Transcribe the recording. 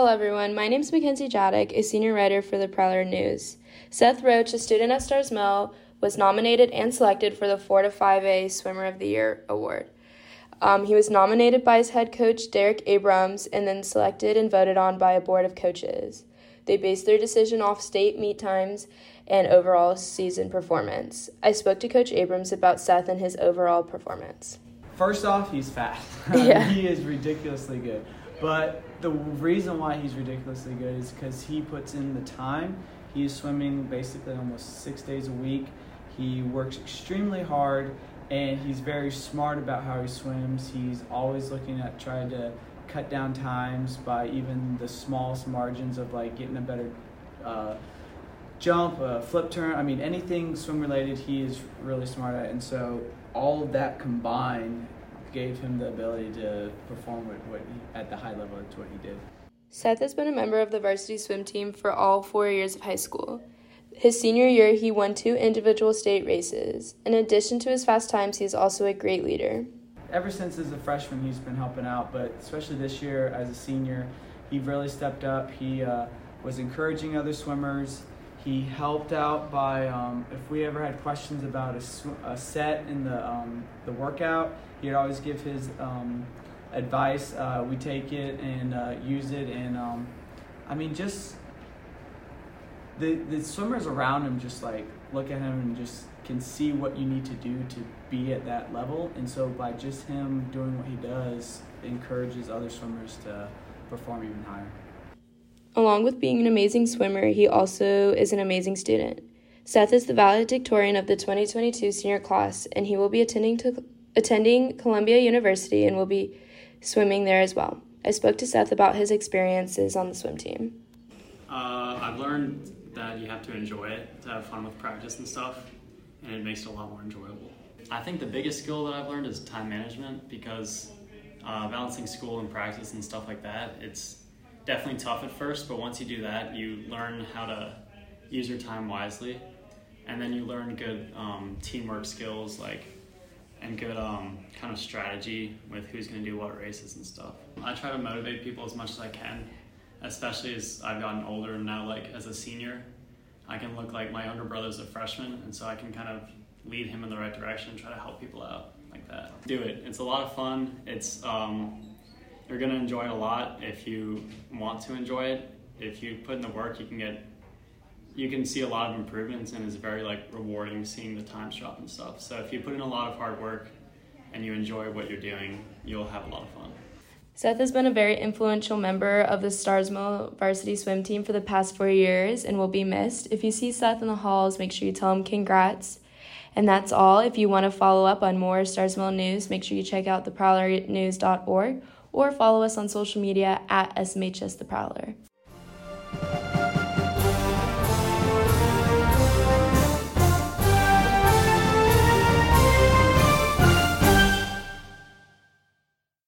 Hello, everyone. My name is Mackenzie Jadick, a senior writer for the Prowler News. Seth Roach, a student at Starr's Mill, was nominated and selected for the 4 to 5A Swimmer of the Year award. Um, he was nominated by his head coach, Derek Abrams, and then selected and voted on by a board of coaches. They based their decision off state meet times and overall season performance. I spoke to Coach Abrams about Seth and his overall performance. First off, he's fast. Yeah. he is ridiculously good. But the reason why he's ridiculously good is because he puts in the time. He is swimming basically almost six days a week. He works extremely hard and he's very smart about how he swims. He's always looking at trying to cut down times by even the smallest margins of like getting a better uh, jump, a flip turn. I mean, anything swim related, he is really smart at. And so all of that combined gave him the ability to perform what, what he, at the high level to what he did. Seth has been a member of the varsity swim team for all four years of high school. His senior year, he won two individual state races. In addition to his fast times, he is also a great leader. Ever since as a freshman, he's been helping out, but especially this year as a senior, he really stepped up. He uh, was encouraging other swimmers. He helped out by um, if we ever had questions about a, sw- a set in the um, the workout, he'd always give his um, advice. Uh, we take it and uh, use it, and um, I mean just the the swimmers around him just like look at him and just can see what you need to do to be at that level and so by just him doing what he does encourages other swimmers to perform even higher Along with being an amazing swimmer, he also is an amazing student. Seth is the valedictorian of the 2022 senior class, and he will be attending to attending Columbia University and will be swimming there as well. I spoke to Seth about his experiences on the swim team. Uh, I've learned that you have to enjoy it to have fun with practice and stuff, and it makes it a lot more enjoyable. I think the biggest skill that I've learned is time management because uh, balancing school and practice and stuff like that, it's definitely tough at first, but once you do that, you learn how to use your time wisely, and then you learn good um, teamwork skills like and good um, kind of strategy with who's going to do what races and stuff. I try to motivate people as much as I can, especially as I've gotten older and now like as a senior, I can look like my younger brother's a freshman, and so I can kind of lead him in the right direction, and try to help people out like that. Do it. It's a lot of fun. It's um, you're gonna enjoy it a lot if you want to enjoy it. If you put in the work, you can get you can see a lot of improvements and it's very like rewarding seeing the times drop and stuff. So if you put in a lot of hard work and you enjoy what you're doing, you'll have a lot of fun. Seth has been a very influential member of the Starr's Mill varsity swim team for the past four years and will be missed. If you see Seth in the halls, make sure you tell him congrats. And that's all. If you want to follow up on more Starr's Mill news, make sure you check out theprowlernews.org or follow us on social media at SMHS The Prowler.